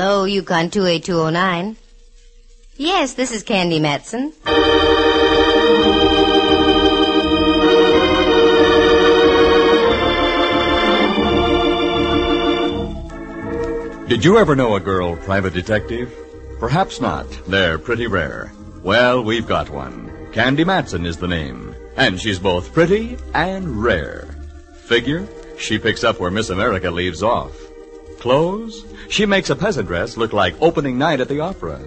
Hello, Yukon 28209. Yes, this is Candy Matson. Did you ever know a girl private detective? Perhaps not. They're pretty rare. Well, we've got one. Candy Matson is the name. And she's both pretty and rare. Figure? She picks up where Miss America leaves off. Clothes? She makes a peasant dress look like opening night at the opera.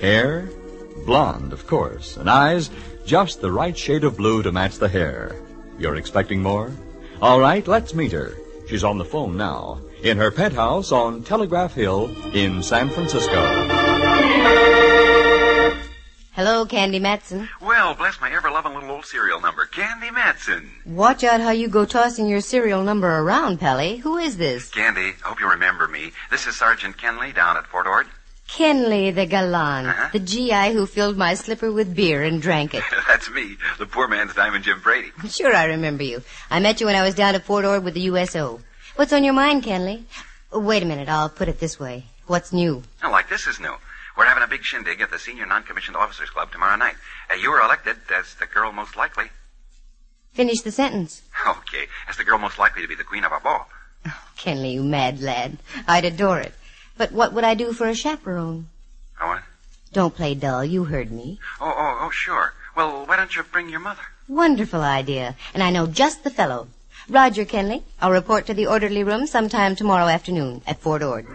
Hair? Blonde, of course. And eyes? Just the right shade of blue to match the hair. You're expecting more? All right, let's meet her. She's on the phone now in her penthouse on Telegraph Hill in San Francisco. Hello, Candy Matson. Well, bless my ever-loving little old serial number, Candy Matson. Watch out how you go tossing your serial number around, Pally. Who is this? Candy, I hope you remember me. This is Sergeant Kenley down at Fort Ord. Kenley the Galan, Uh-huh. the GI who filled my slipper with beer and drank it. That's me, the poor man's Diamond Jim Brady. Sure, I remember you. I met you when I was down at Fort Ord with the USO. What's on your mind, Kenley? Wait a minute, I'll put it this way. What's new? Now, like this is new. We're having a big shindig at the Senior Non-Commissioned Officers Club tomorrow night. Uh, you were elected as the girl most likely. Finish the sentence. Okay, as the girl most likely to be the queen of our ball. Kenley, you mad lad. I'd adore it. But what would I do for a chaperone? Oh, what? Don't play dull, you heard me. Oh, oh, oh, sure. Well, why don't you bring your mother? Wonderful idea, and I know just the fellow. Roger Kenley, I'll report to the orderly room sometime tomorrow afternoon at Fort Ord.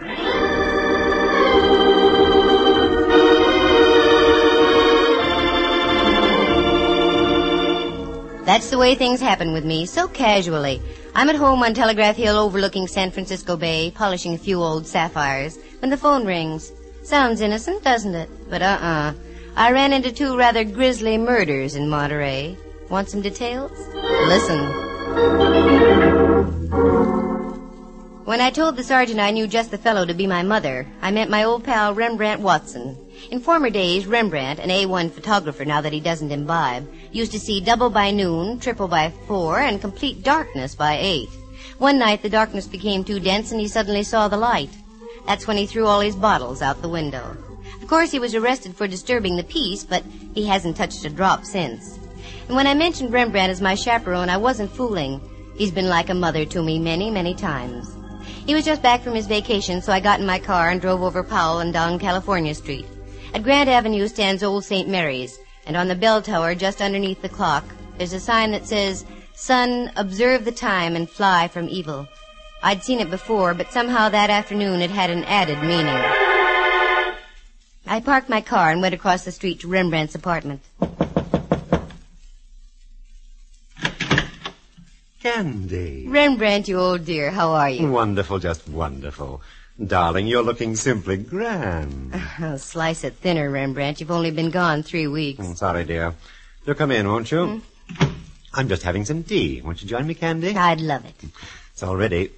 That's the way things happen with me, so casually. I'm at home on Telegraph Hill overlooking San Francisco Bay, polishing a few old sapphires, when the phone rings. Sounds innocent, doesn't it? But uh-uh. I ran into two rather grisly murders in Monterey. Want some details? Listen. When I told the sergeant I knew just the fellow to be my mother, I meant my old pal Rembrandt Watson. In former days, Rembrandt, an A1 photographer now that he doesn't imbibe, used to see double by noon, triple by four, and complete darkness by eight. One night the darkness became too dense and he suddenly saw the light. That's when he threw all his bottles out the window. Of course, he was arrested for disturbing the peace, but he hasn't touched a drop since. And when I mentioned Rembrandt as my chaperone, I wasn't fooling. He's been like a mother to me many, many times. He was just back from his vacation, so I got in my car and drove over Powell and down California Street. At Grant Avenue stands Old St. Mary's, and on the bell tower just underneath the clock, there's a sign that says, Son, observe the time and fly from evil. I'd seen it before, but somehow that afternoon it had an added meaning. I parked my car and went across the street to Rembrandt's apartment. Candy. Rembrandt, you old dear, how are you? Wonderful, just wonderful. Darling, you're looking simply grand. Oh, slice it thinner, Rembrandt. You've only been gone three weeks. I'm sorry, dear. You'll come in, won't you? Hmm? I'm just having some tea. Won't you join me, Candy? I'd love it. It's all ready.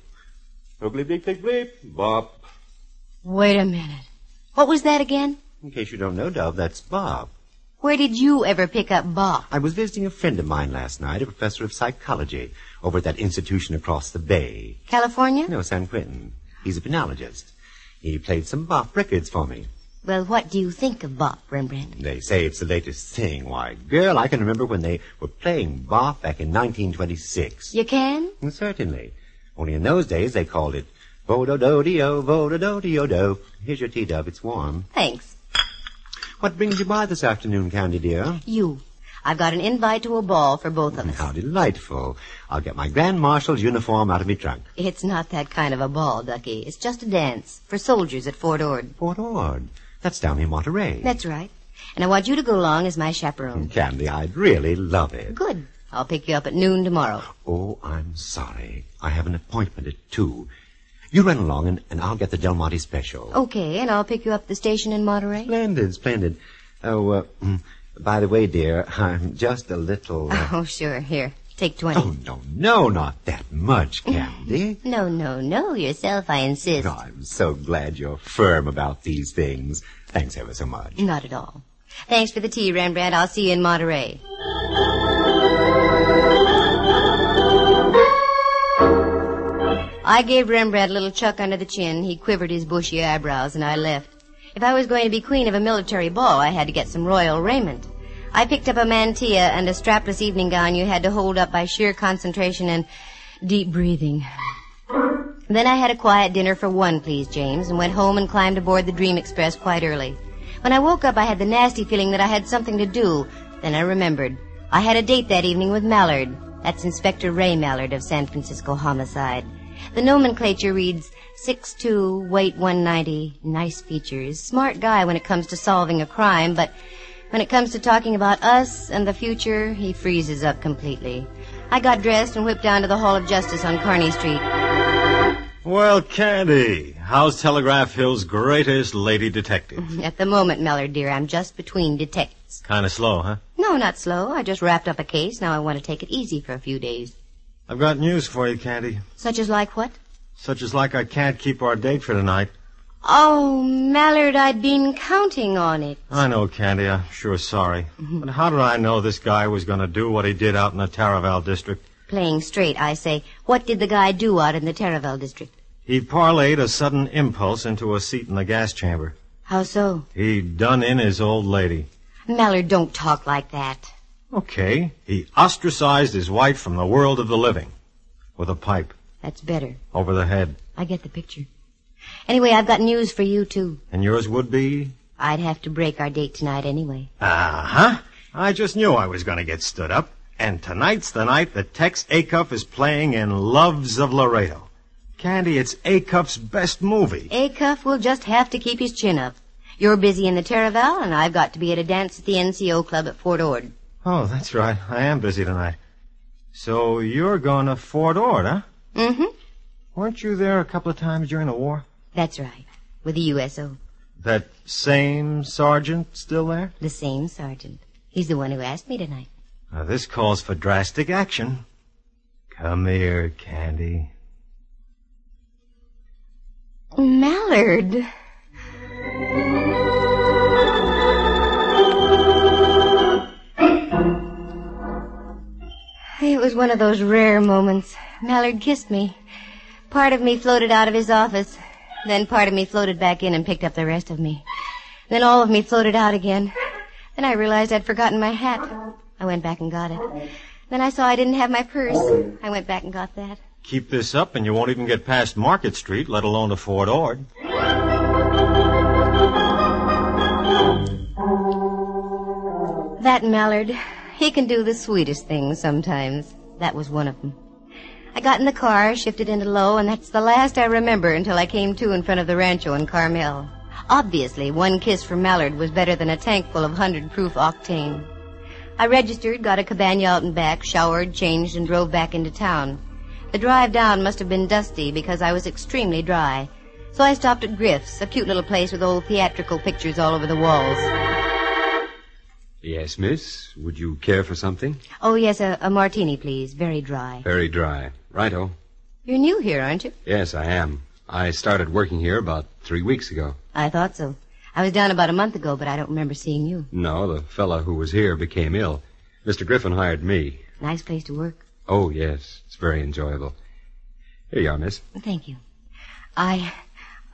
Oh, Oogly bleep, bleep, bleep. Bop. Wait a minute. What was that again? In case you don't know, Dove, that's Bop. Where did you ever pick up Bop? I was visiting a friend of mine last night, a professor of psychology, over at that institution across the bay. California? No, San Quentin. He's a penologist. He played some Bop records for me. Well, what do you think of Bop, Rembrandt? They say it's the latest thing. Why, girl, I can remember when they were playing Bop back in 1926. You can? Mm, Certainly. Only in those days they called it Vodo-do-dio, Vodo-do-dio-do. Here's your tea, Dove. It's warm. Thanks. What brings you by this afternoon, Candy dear? You. I've got an invite to a ball for both of us. How delightful. I'll get my Grand Marshal's uniform out of my trunk. It's not that kind of a ball, Ducky. It's just a dance for soldiers at Fort Ord. Fort Ord. That's down in Monterey. That's right. And I want you to go along as my chaperone. Candy, I'd really love it. Good. I'll pick you up at noon tomorrow. Oh, I'm sorry. I have an appointment at two. You run along and, and I'll get the Del Monte special. Okay, and I'll pick you up at the station in Monterey. Splendid, splendid. Oh, uh, mm, by the way, dear, I'm just a little. Uh... Oh, sure. Here, take twenty. Oh, no, no, not that much, Candy. No, no, no. Yourself, I insist. Oh, I'm so glad you're firm about these things. Thanks ever so much. Not at all. Thanks for the tea, Rembrandt. I'll see you in Monterey. I gave Rembrandt a little chuck under the chin. He quivered his bushy eyebrows, and I left. If I was going to be queen of a military ball, I had to get some royal raiment. I picked up a mantilla and a strapless evening gown you had to hold up by sheer concentration and deep breathing. Then I had a quiet dinner for one, please, James, and went home and climbed aboard the Dream Express quite early. When I woke up, I had the nasty feeling that I had something to do. Then I remembered. I had a date that evening with Mallard. That's Inspector Ray Mallard of San Francisco Homicide. The nomenclature reads 6'2", weight 190, nice features, smart guy when it comes to solving a crime, but when it comes to talking about us and the future, he freezes up completely. I got dressed and whipped down to the Hall of Justice on Kearny Street. Well, Candy, how's Telegraph Hill's greatest lady detective? At the moment, Mallard dear, I'm just between detectives. Kind of slow, huh? No, not slow. I just wrapped up a case. Now I want to take it easy for a few days. I've got news for you, Candy. Such as like what? Such as like I can't keep our date for tonight. Oh, Mallard, I'd been counting on it. I know, Candy. I'm sure sorry. Mm-hmm. But how did I know this guy was going to do what he did out in the Taraval district? Playing straight, I say. What did the guy do out in the Taraval district? He parlayed a sudden impulse into a seat in the gas chamber. How so? He done in his old lady. Mallard, don't talk like that. Okay. He ostracized his wife from the world of the living. With a pipe. That's better. Over the head. I get the picture. Anyway, I've got news for you, too. And yours would be? I'd have to break our date tonight anyway. Uh-huh. I just knew I was going to get stood up. And tonight's the night that Tex Acuff is playing in Loves of Laredo. Candy, it's Acuff's best movie. Acuff will just have to keep his chin up. You're busy in the Taraval, and I've got to be at a dance at the NCO club at Fort Ord. Oh, that's right. I am busy tonight. So you're going to Fort Ord, huh? Mm-hmm. Weren't you there a couple of times during the war? That's right. With the USO. That same sergeant still there? The same sergeant. He's the one who asked me tonight. Now, this calls for drastic action. Come here, Candy. Mallard. Was one of those rare moments. Mallard kissed me. Part of me floated out of his office. Then part of me floated back in and picked up the rest of me. Then all of me floated out again. Then I realized I'd forgotten my hat. I went back and got it. Then I saw I didn't have my purse. I went back and got that. Keep this up and you won't even get past Market Street, let alone to Fort Ord. That Mallard, he can do the sweetest things sometimes. That was one of them. I got in the car, shifted into low, and that's the last I remember until I came to in front of the rancho in Carmel. Obviously, one kiss from Mallard was better than a tank full of 100 proof octane. I registered, got a cabana out and back, showered, changed, and drove back into town. The drive down must have been dusty because I was extremely dry. So I stopped at Griff's, a cute little place with old theatrical pictures all over the walls. Yes, miss. Would you care for something? Oh, yes, a, a martini, please. Very dry. Very dry. Righto. You're new here, aren't you? Yes, I am. I started working here about three weeks ago. I thought so. I was down about a month ago, but I don't remember seeing you. No, the fellow who was here became ill. Mr. Griffin hired me. Nice place to work. Oh, yes. It's very enjoyable. Here you are, miss. Thank you. I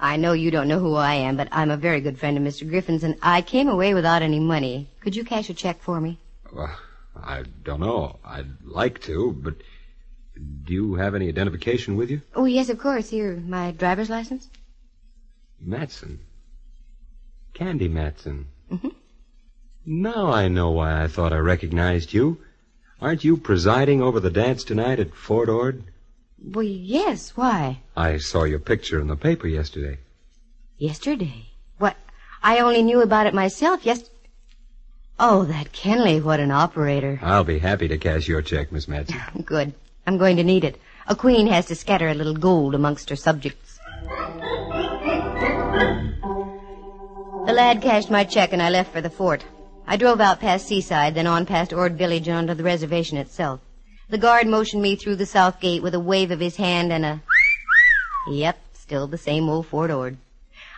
I know you don't know who I am, but I'm a very good friend of Mr. Griffin's, and I came away without any money. Could you cash a check for me? Well, I don't know. I'd like to, but do you have any identification with you? Oh, yes, of course. Here, my driver's license. Matson. Candy Matson. Mm-hmm. Now I know why I thought I recognized you. Aren't you presiding over the dance tonight at Fort Ord? Well, yes. Why? I saw your picture in the paper yesterday. Yesterday. What? I only knew about it myself. Yes. Oh, that Kenley. What an operator. I'll be happy to cash your check, Miss Matson. Good. I'm going to need it. A queen has to scatter a little gold amongst her subjects. The lad cashed my check and I left for the fort. I drove out past Seaside, then on past Ord Village and onto the reservation itself. The guard motioned me through the south gate with a wave of his hand and a... Yep, still the same old Fort Ord.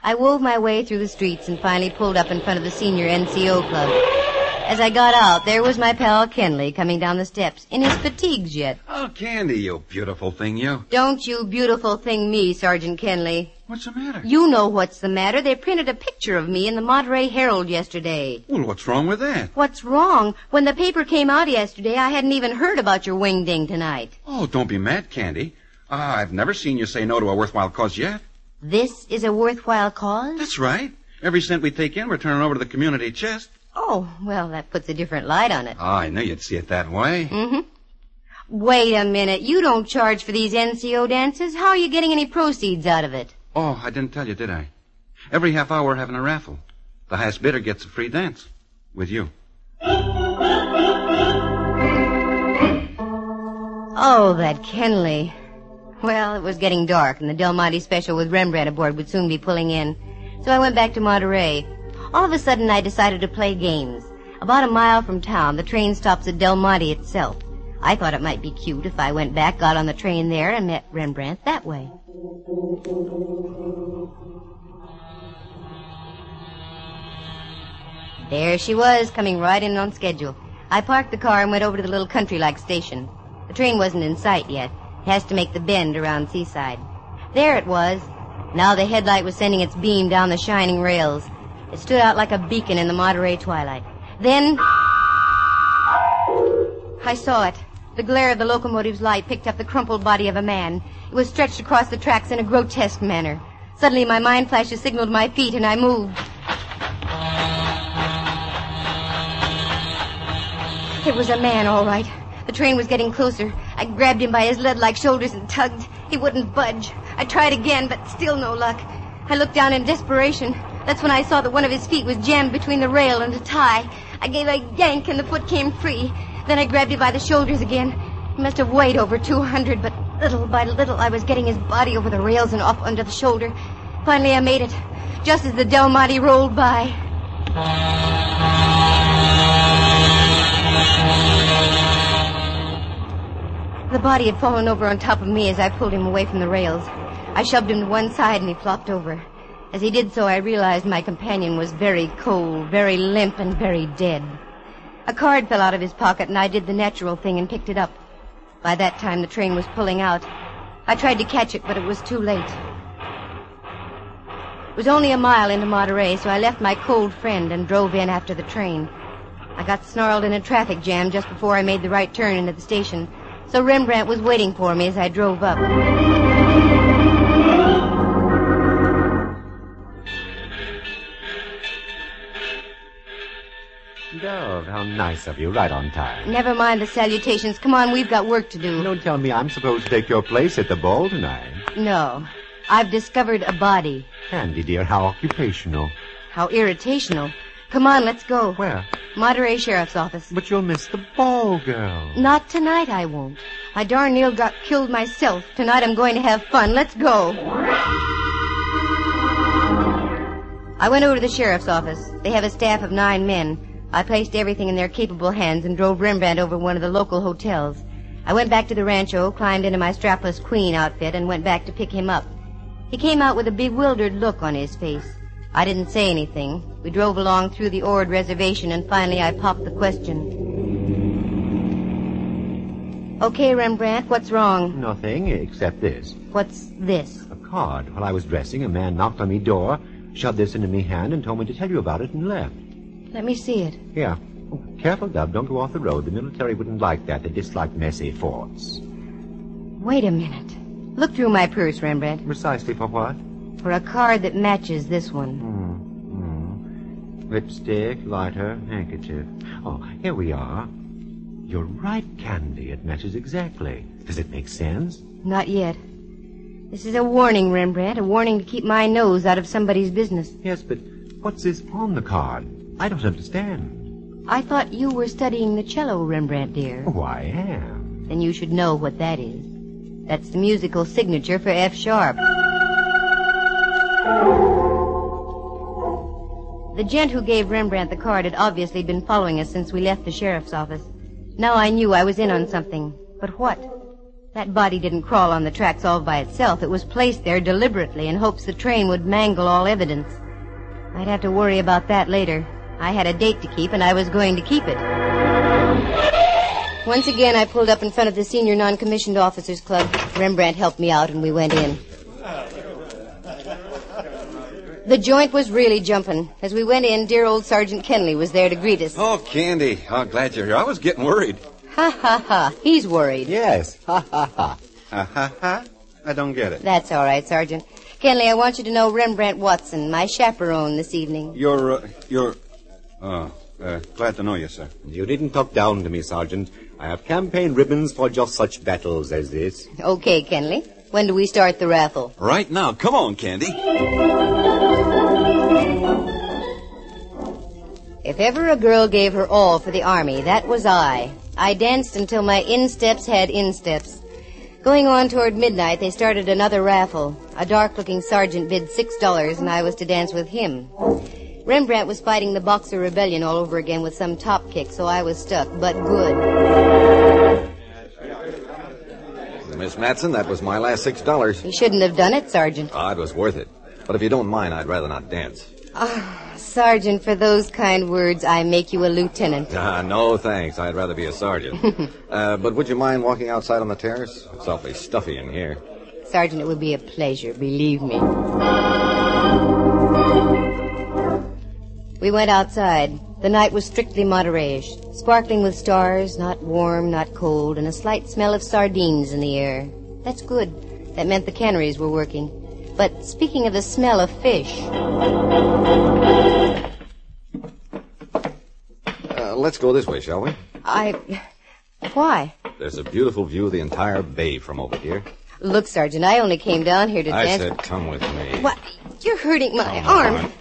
I wove my way through the streets and finally pulled up in front of the senior NCO club. As I got out, there was my pal Kenley coming down the steps, in his fatigues yet. Oh, Candy, you beautiful thing, you. Don't you beautiful thing me, Sergeant Kenley. What's the matter? You know what's the matter. They printed a picture of me in the Monterey Herald yesterday. Well, what's wrong with that? What's wrong? When the paper came out yesterday, I hadn't even heard about your wing ding tonight. Oh, don't be mad, Candy. Ah, I've never seen you say no to a worthwhile cause yet. This is a worthwhile cause? That's right. Every cent we take in, we're turning over to the community chest. Oh, well, that puts a different light on it. Oh, I knew you'd see it that way. Mm-hmm. Wait a minute. You don't charge for these NCO dances. How are you getting any proceeds out of it? Oh, I didn't tell you, did I? Every half hour we're having a raffle. The highest bidder gets a free dance. With you. Oh, that Kenley. Well, it was getting dark, and the Del Monte special with Rembrandt aboard would soon be pulling in. So I went back to Monterey. All of a sudden, I decided to play games. About a mile from town, the train stops at Del Monte itself. I thought it might be cute if I went back, got on the train there, and met Rembrandt that way. There she was, coming right in on schedule. I parked the car and went over to the little country-like station. The train wasn't in sight yet. It has to make the bend around Seaside. There it was. Now the headlight was sending its beam down the shining rails. It stood out like a beacon in the Monterey twilight. Then I saw it. The glare of the locomotive's light picked up the crumpled body of a man. It was stretched across the tracks in a grotesque manner. Suddenly my mind flashes signaled my feet and I moved. It was a man, all right. The train was getting closer. I grabbed him by his lead-like shoulders and tugged. He wouldn't budge. I tried again, but still no luck. I looked down in desperation. That's when I saw that one of his feet was jammed between the rail and a tie. I gave a yank and the foot came free. Then I grabbed him by the shoulders again. He must have weighed over 200, but little by little I was getting his body over the rails and off under the shoulder. Finally I made it, just as the Del Monte rolled by. The body had fallen over on top of me as I pulled him away from the rails. I shoved him to one side and he flopped over. As he did so, I realized my companion was very cold, very limp, and very dead. A card fell out of his pocket and I did the natural thing and picked it up. By that time, the train was pulling out. I tried to catch it, but it was too late. It was only a mile into Monterey, so I left my cold friend and drove in after the train. I got snarled in a traffic jam just before I made the right turn into the station, so Rembrandt was waiting for me as I drove up. Dove, how nice of you, right on time. Never mind the salutations. Come on, we've got work to do. Don't tell me I'm supposed to take your place at the ball tonight. No. I've discovered a body. Candy, dear, how occupational. How irritational. Come on, let's go. Where? Monterey Sheriff's Office. But you'll miss the ball, girl. Not tonight, I won't. I darn near got killed myself. Tonight I'm going to have fun. Let's go. I went over to the sheriff's office. They have a staff of nine men. I placed everything in their capable hands and drove Rembrandt over one of the local hotels. I went back to the rancho, climbed into my strapless queen outfit, and went back to pick him up. He came out with a bewildered look on his face. I didn't say anything. We drove along through the Ord reservation, and finally I popped the question. Okay, Rembrandt, what's wrong? Nothing except this. What's this? A card. While I was dressing, a man knocked on me door, shoved this into me hand, and told me to tell you about it, and left. Let me see it. Here. Oh, careful, Dove. Don't go off the road. The military wouldn't like that. They dislike messy forts. Wait a minute. Look through my purse, Rembrandt, Precisely for what? for a card that matches this one. Hmm. Hmm. Lipstick, lighter, handkerchief. Oh, here we are. You're right, Candy. It matches exactly. Does it make sense? Not yet. This is a warning, Rembrandt, a warning to keep my nose out of somebody's business. Yes, but what's this on the card? I don't understand. I thought you were studying the cello, Rembrandt, dear. Oh, I am. Then you should know what that is. That's the musical signature for F sharp. The gent who gave Rembrandt the card had obviously been following us since we left the sheriff's office. Now I knew I was in on something. But what? That body didn't crawl on the tracks all by itself. It was placed there deliberately in hopes the train would mangle all evidence. I'd have to worry about that later. I had a date to keep, and I was going to keep it. Once again, I pulled up in front of the Senior Non-Commissioned Officers Club. Rembrandt helped me out, and we went in. The joint was really jumping. As we went in, dear old Sergeant Kenley was there to greet us. Oh, Candy. Oh, glad you're here. I was getting worried. Ha ha ha. He's worried. Yes. Ha ha ha. Ha ha ha. I don't get it. That's all right, Sergeant. Kenley, I want you to know Rembrandt Watson, my chaperone this evening. You're, uh, you're. Oh, uh, glad to know you, sir. You needn't talk down to me, Sergeant. I have campaign ribbons for just such battles as this. Okay, Kenley. When do we start the raffle? Right now. Come on, Candy. If ever a girl gave her all for the army, that was I. I danced until my insteps had insteps. Going on toward midnight, they started another raffle. A dark-looking sergeant bid six dollars, and I was to dance with him. Rembrandt was fighting the Boxer Rebellion all over again with some top kick, so I was stuck, but good. Miss Matson, that was my last six dollars. You shouldn't have done it, Sergeant. Ah, it was worth it. But if you don't mind, I'd rather not dance. Ah, Sergeant, for those kind words, I make you a lieutenant. Ah, no thanks. I'd rather be a sergeant. uh, but would you mind walking outside on the terrace? It's awfully stuffy in here. Sergeant, it would be a pleasure, believe me. We went outside. The night was strictly moderate, sparkling with stars, not warm, not cold, and a slight smell of sardines in the air. That's good. That meant the canneries were working. But speaking of the smell of fish, Uh, let's go this way, shall we? I. Why? There's a beautiful view of the entire bay from over here. Look, Sergeant, I only came down here to I dance. said, come with me. What? You're hurting my Come arm. on.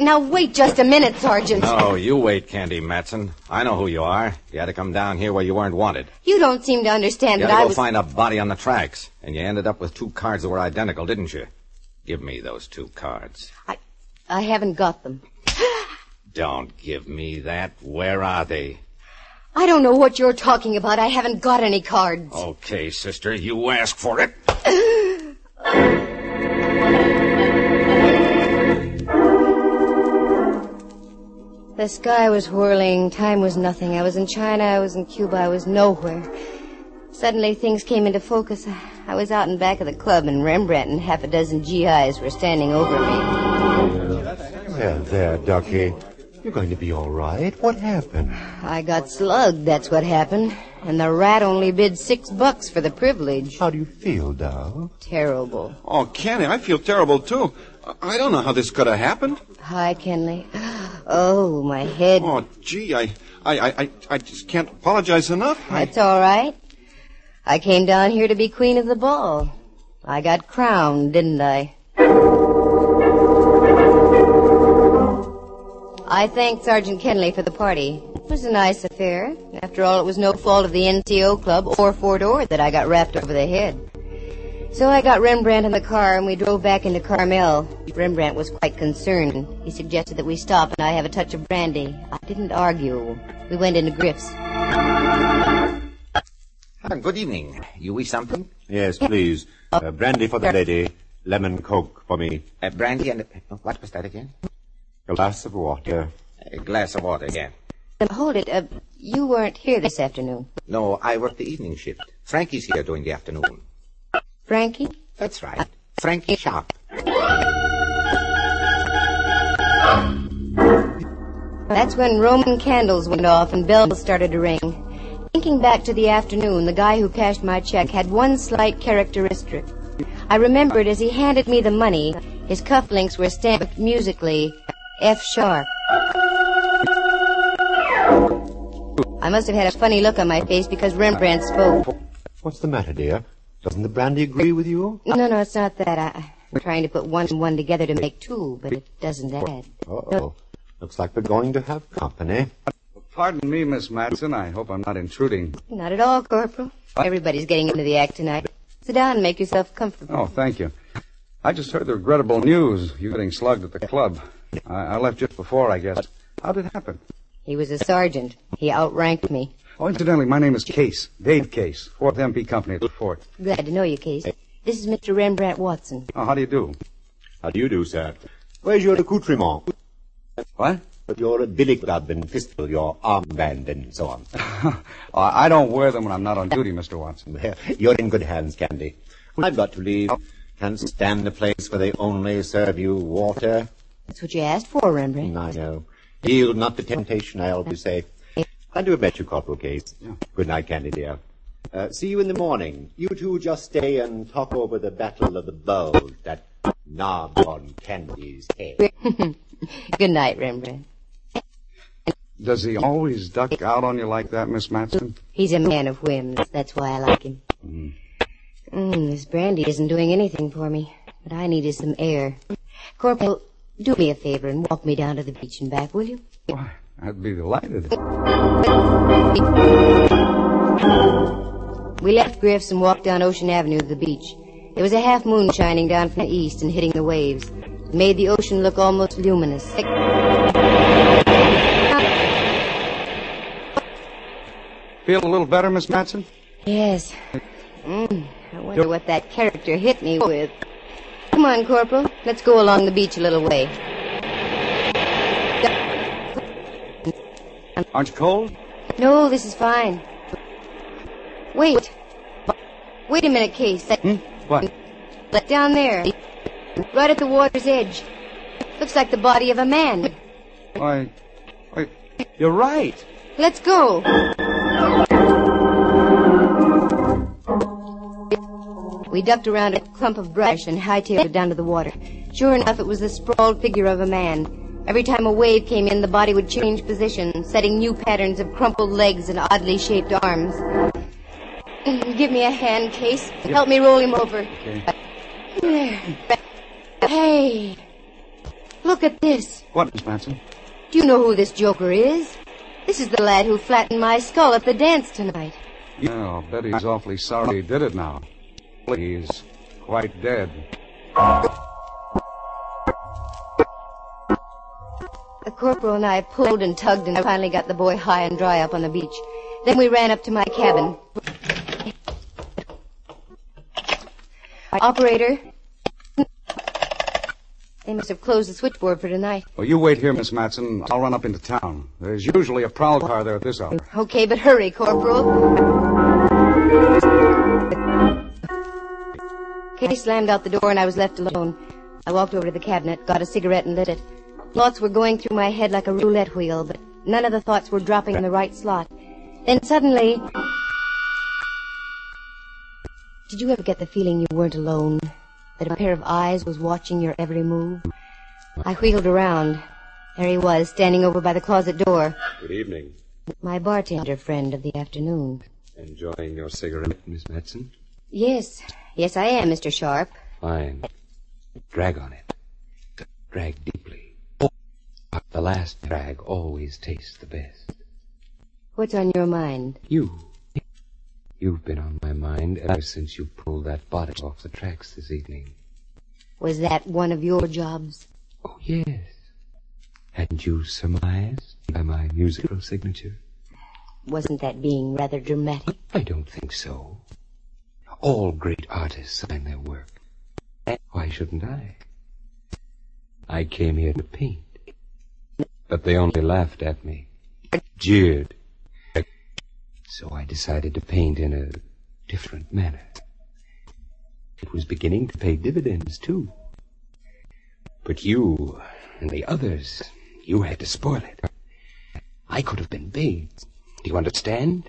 Now wait just a minute, Sergeant. No, you wait, Candy Matson. I know who you are. You had to come down here where you weren't wanted. You don't seem to understand You that had to I go was. find a body on the tracks, and you ended up with two cards that were identical, didn't you? Give me those two cards. I, I haven't got them. Don't give me that. Where are they? I don't know what you're talking about. I haven't got any cards. Okay, sister, you ask for it. The sky was whirling. Time was nothing. I was in China. I was in Cuba. I was nowhere. Suddenly things came into focus. I was out in back of the club, and Rembrandt and half a dozen GIs were standing over me. There, there, Ducky. You're going to be all right. What happened? I got slugged, that's what happened. And the rat only bid six bucks for the privilege. How do you feel, Dove? Terrible. Oh, Kenny, I feel terrible, too. I don't know how this could have happened. Hi, Kenley. Oh, my head. Oh, gee, I, I, I, I- just can't apologize enough. I, all right. I came down here to be queen of the ball. I got crowned, didn't I? I thanked Sergeant Kenley for the party. It was a nice affair. After all, it was no fault of the NCO club or Fort Ord that I got rapped over the head. So I got Rembrandt in the car and we drove back into Carmel. Rembrandt was quite concerned. He suggested that we stop and I have a touch of brandy. I didn't argue. We went into Griff's. Ah, good evening. You wish something? Yes, please. Uh, brandy for the lady. Lemon coke for me. Uh, brandy and... uh, what was that again? A glass of water. A glass of water, yeah. Uh, Hold it. Uh, you weren't here this afternoon. No, I work the evening shift. Frankie's here during the afternoon. Frankie? That's right. Frankie Sharp. That's when Roman candles went off and bells started to ring. Thinking back to the afternoon, the guy who cashed my check had one slight characteristic. I remembered as he handed me the money, his cufflinks were stamped musically F sharp. I must have had a funny look on my face because Rembrandt spoke. What's the matter, dear? Doesn't the brandy agree with you? No, no, it's not that. I, I'm trying to put one and one together to make two, but it doesn't add. Uh-oh. Looks like we're going to have company. Pardon me, Miss Matson. I hope I'm not intruding. Not at all, Corporal. Everybody's getting into the act tonight. Sit down and make yourself comfortable. Oh, thank you. I just heard the regrettable news. You getting slugged at the club. I, I left just before, I guess. How did it happen? He was a sergeant. He outranked me. Oh, incidentally, my name is Case. Dave Case. 4th MP Company at the fort. Glad to know you, Case. This is Mr. Rembrandt Watson. Oh, how do you do? How do you do, sir? Where's your accoutrement? What? your billy club and pistol, your armband, and so on. I don't wear them when I'm not on duty, Mr. Watson. Well, you're in good hands, Candy. I've got to leave. Can't stand a place where they only serve you water. That's what you asked for, Rembrandt. I know. Yield not to temptation, I always say. I do bet you, Corporal Case. Good night, Candy dear. Uh, see you in the morning. You two just stay and talk over the Battle of the Bulge, that knob on Candy's head. Good night, Rembrandt. Does he always duck out on you like that, Miss Matson? He's a man of whims. That's why I like him. Mm, this brandy isn't doing anything for me. What I need is some air. Corporal, do me a favor and walk me down to the beach and back, will you? Why, I'd be delighted. We left Griff's and walked down Ocean Avenue to the beach. There was a half moon shining down from the east and hitting the waves. It made the ocean look almost luminous. Feel a little better, Miss Matson? Yes. Mm, I wonder what that character hit me with. Come on, Corporal. Let's go along the beach a little way. Aren't you cold? No, this is fine. Wait. Wait a minute, Case. That, Hmm? What? that down there. Right at the water's edge. Looks like the body of a man. Why, why, you're right. Let's go. We ducked around a clump of brush and hightailed it down to the water. Sure enough, it was the sprawled figure of a man. Every time a wave came in, the body would change position, setting new patterns of crumpled legs and oddly shaped arms. Give me a hand, Case. Help me roll him over. There. Hey, look at this. What, Miss Matson? Do you know who this joker is? This is the lad who flattened my skull at the dance tonight. Yeah, I'll bet he's awfully sorry he did it now. He's quite dead. The corporal and I pulled and tugged and I finally got the boy high and dry up on the beach. Then we ran up to my cabin. Operator. They must have closed the switchboard for tonight. Well, you wait here, Miss Matson. I'll run up into town. There's usually a prowl car there at this hour. Okay, but hurry, Corporal. Kay slammed out the door and I was left alone. I walked over to the cabinet, got a cigarette and lit it. Thoughts were going through my head like a roulette wheel, but none of the thoughts were dropping in the right slot. Then suddenly... Did you ever get the feeling you weren't alone? That a pair of eyes was watching your every move? I wheeled around. There he was, standing over by the closet door. Good evening. My bartender friend of the afternoon. Enjoying your cigarette, Miss Matson? Yes, yes, I am, Mr. Sharp. Fine. Drag on it. Drag deeply. The last drag always tastes the best. What's on your mind? You. You've been on my mind ever since you pulled that body off the tracks this evening. Was that one of your jobs? Oh, yes. Hadn't you surmised by my musical signature? Wasn't that being rather dramatic? I don't think so. All great artists sign their work. Why shouldn't I? I came here to paint. But they only laughed at me, jeered. So I decided to paint in a different manner. It was beginning to pay dividends, too. But you and the others, you had to spoil it. I could have been big. Do you understand?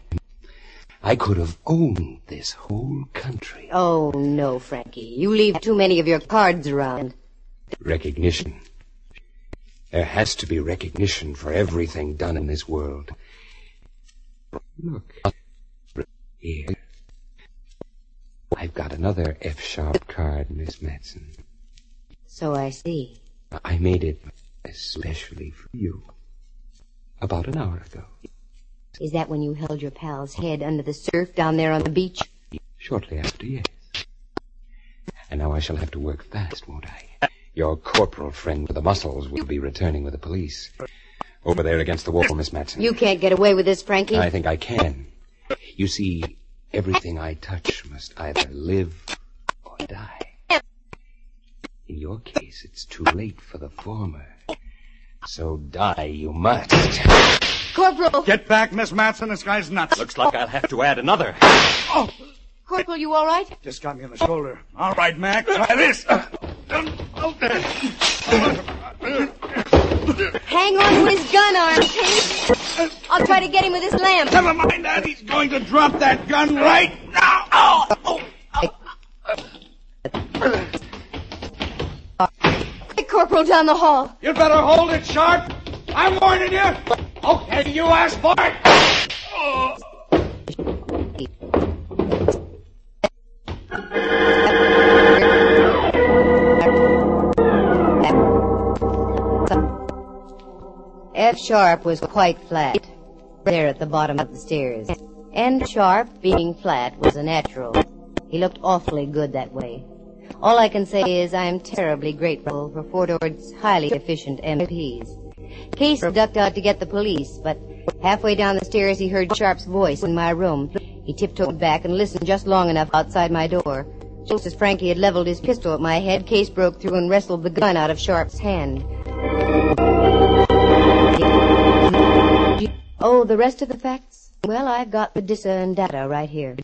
I could have owned this whole country. Oh, no, Frankie. You leave too many of your cards around. Recognition. There has to be recognition for everything done in this world. Look. Here. I've got another F sharp card, Miss Matson. So I see. I made it especially for you. About an hour ago. Is that when you held your pal's head under the surf down there on the beach? Shortly after, yes. And now I shall have to work fast, won't I? Your corporal friend with the muscles will be returning with the police. Over there against the wall, Miss Matson. You can't get away with this, Frankie. I think I can. You see, everything I touch must either live or die. In your case, it's too late for the former. So die you must. Corporal! Get back, Miss Matson. This guy's nuts. Looks like I'll have to add another. Oh, Corporal, you all right? just got me on the shoulder. All right, Mac. Try this. Hang on to his gun arm, Case. I'll try to get him with this lamp. Never mind that. He's going to drop that gun right now. Oh, oh. Quick, Corporal, down the hall. You'd better hold it sharp. I'm warning you. Okay, you asked for it. Oh. F Sharp was quite flat, there at the bottom of the stairs. And Sharp, being flat, was a natural. He looked awfully good that way. All I can say is I am terribly grateful for Fort Ord's highly efficient MPs. Case ducked out to get the police, but halfway down the stairs he heard Sharp's voice in my room. He tiptoed back and listened just long enough outside my door. Just as Frankie had leveled his pistol at my head, Case broke through and wrestled the gun out of Sharp's hand. Oh, the rest of the facts? Well, I've got the dissa and data right here.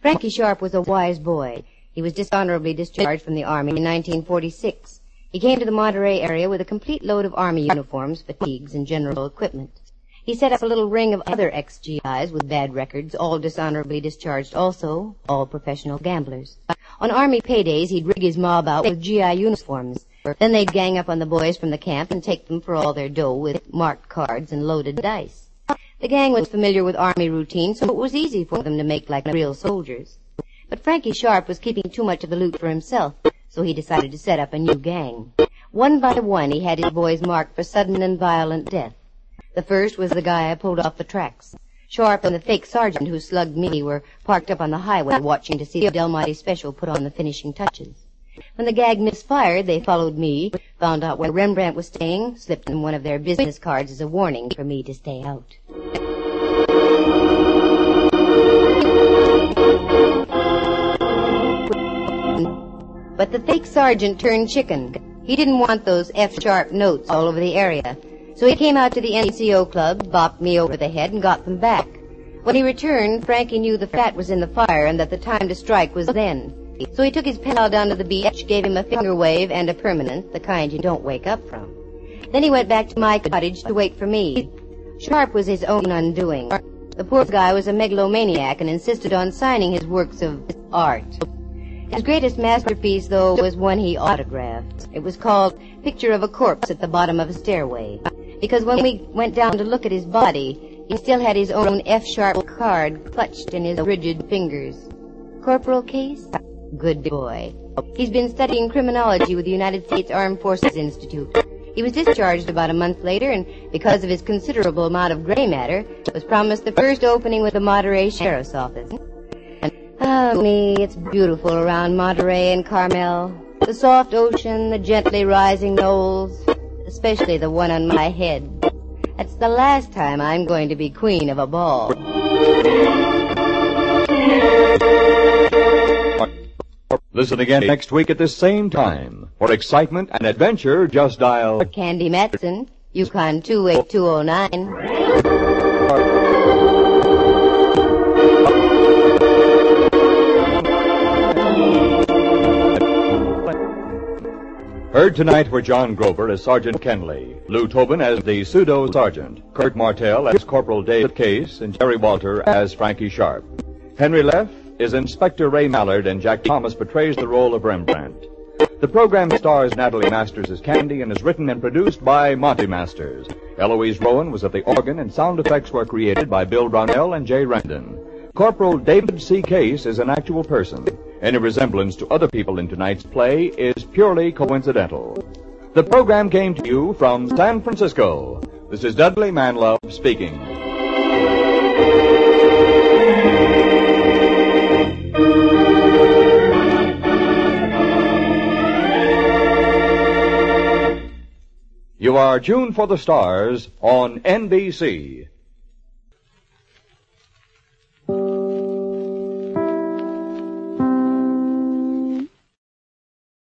Frankie Sharp was a wise boy. He was dishonorably discharged from the Army in 1946. He came to the Monterey area with a complete load of Army uniforms, fatigues, and general equipment. He set up a little ring of other ex-GIs with bad records, all dishonorably discharged also, all professional gamblers. On Army paydays, he'd rig his mob out with GI uniforms. Then they'd gang up on the boys from the camp and take them for all their dough with marked cards and loaded dice. The gang was familiar with Army routine, so it was easy for them to make like real soldiers. But Frankie Sharp was keeping too much of the loot for himself, so he decided to set up a new gang. One by one, he had his boys marked for sudden and violent death. The first was the guy I pulled off the tracks. Sharp and the fake sergeant who slugged me were parked up on the highway watching to see the Del Monte special put on the finishing touches. When the gag misfired, they followed me, found out where Rembrandt was staying, slipped in one of their business cards as a warning for me to stay out. But the fake sergeant turned chicken. He didn't want those F-sharp notes all over the area. So he came out to the NCO club, bopped me over the head, and got them back. When he returned, Frankie knew the fat was in the fire and that the time to strike was then. So he took his pal down to the beach, gave him a finger wave and a permanent, the kind you don't wake up from. Then he went back to my cottage to wait for me. Sharp was his own undoing. The poor guy was a megalomaniac and insisted on signing his works of art. His greatest masterpiece, though, was one he autographed. It was called Picture of a Corpse at the Bottom of a Stairway. Because when we went down to look at his body, he still had his own F-sharp card clutched in his rigid fingers. Corporal Case? Good boy. He's been studying criminology with the United States Armed Forces Institute. He was discharged about a month later, and because of his considerable amount of gray matter, was promised the first opening with the Monterey Sheriff's Office. Ah, me, it's beautiful around Monterey and Carmel. The soft ocean, the gently rising knolls, especially the one on my head. That's the last time I'm going to be queen of a ball. Listen again next week at this same time. For excitement and adventure, just dial For Candy Matson, Yukon 28209. Heard tonight were John Grover as Sergeant Kenley, Lou Tobin as the pseudo sergeant, Kurt Martell as Corporal David Case, and Jerry Walter as Frankie Sharp. Henry Leff is Inspector Ray Mallard, and Jack Thomas portrays the role of Rembrandt. The program stars Natalie Masters as Candy and is written and produced by Monty Masters. Eloise Rowan was at the organ, and sound effects were created by Bill Brownell and Jay Rendon. Corporal David C. Case is an actual person. Any resemblance to other people in tonight's play is purely coincidental. The program came to you from San Francisco. This is Dudley Manlove speaking. You are tuned for the stars on NBC.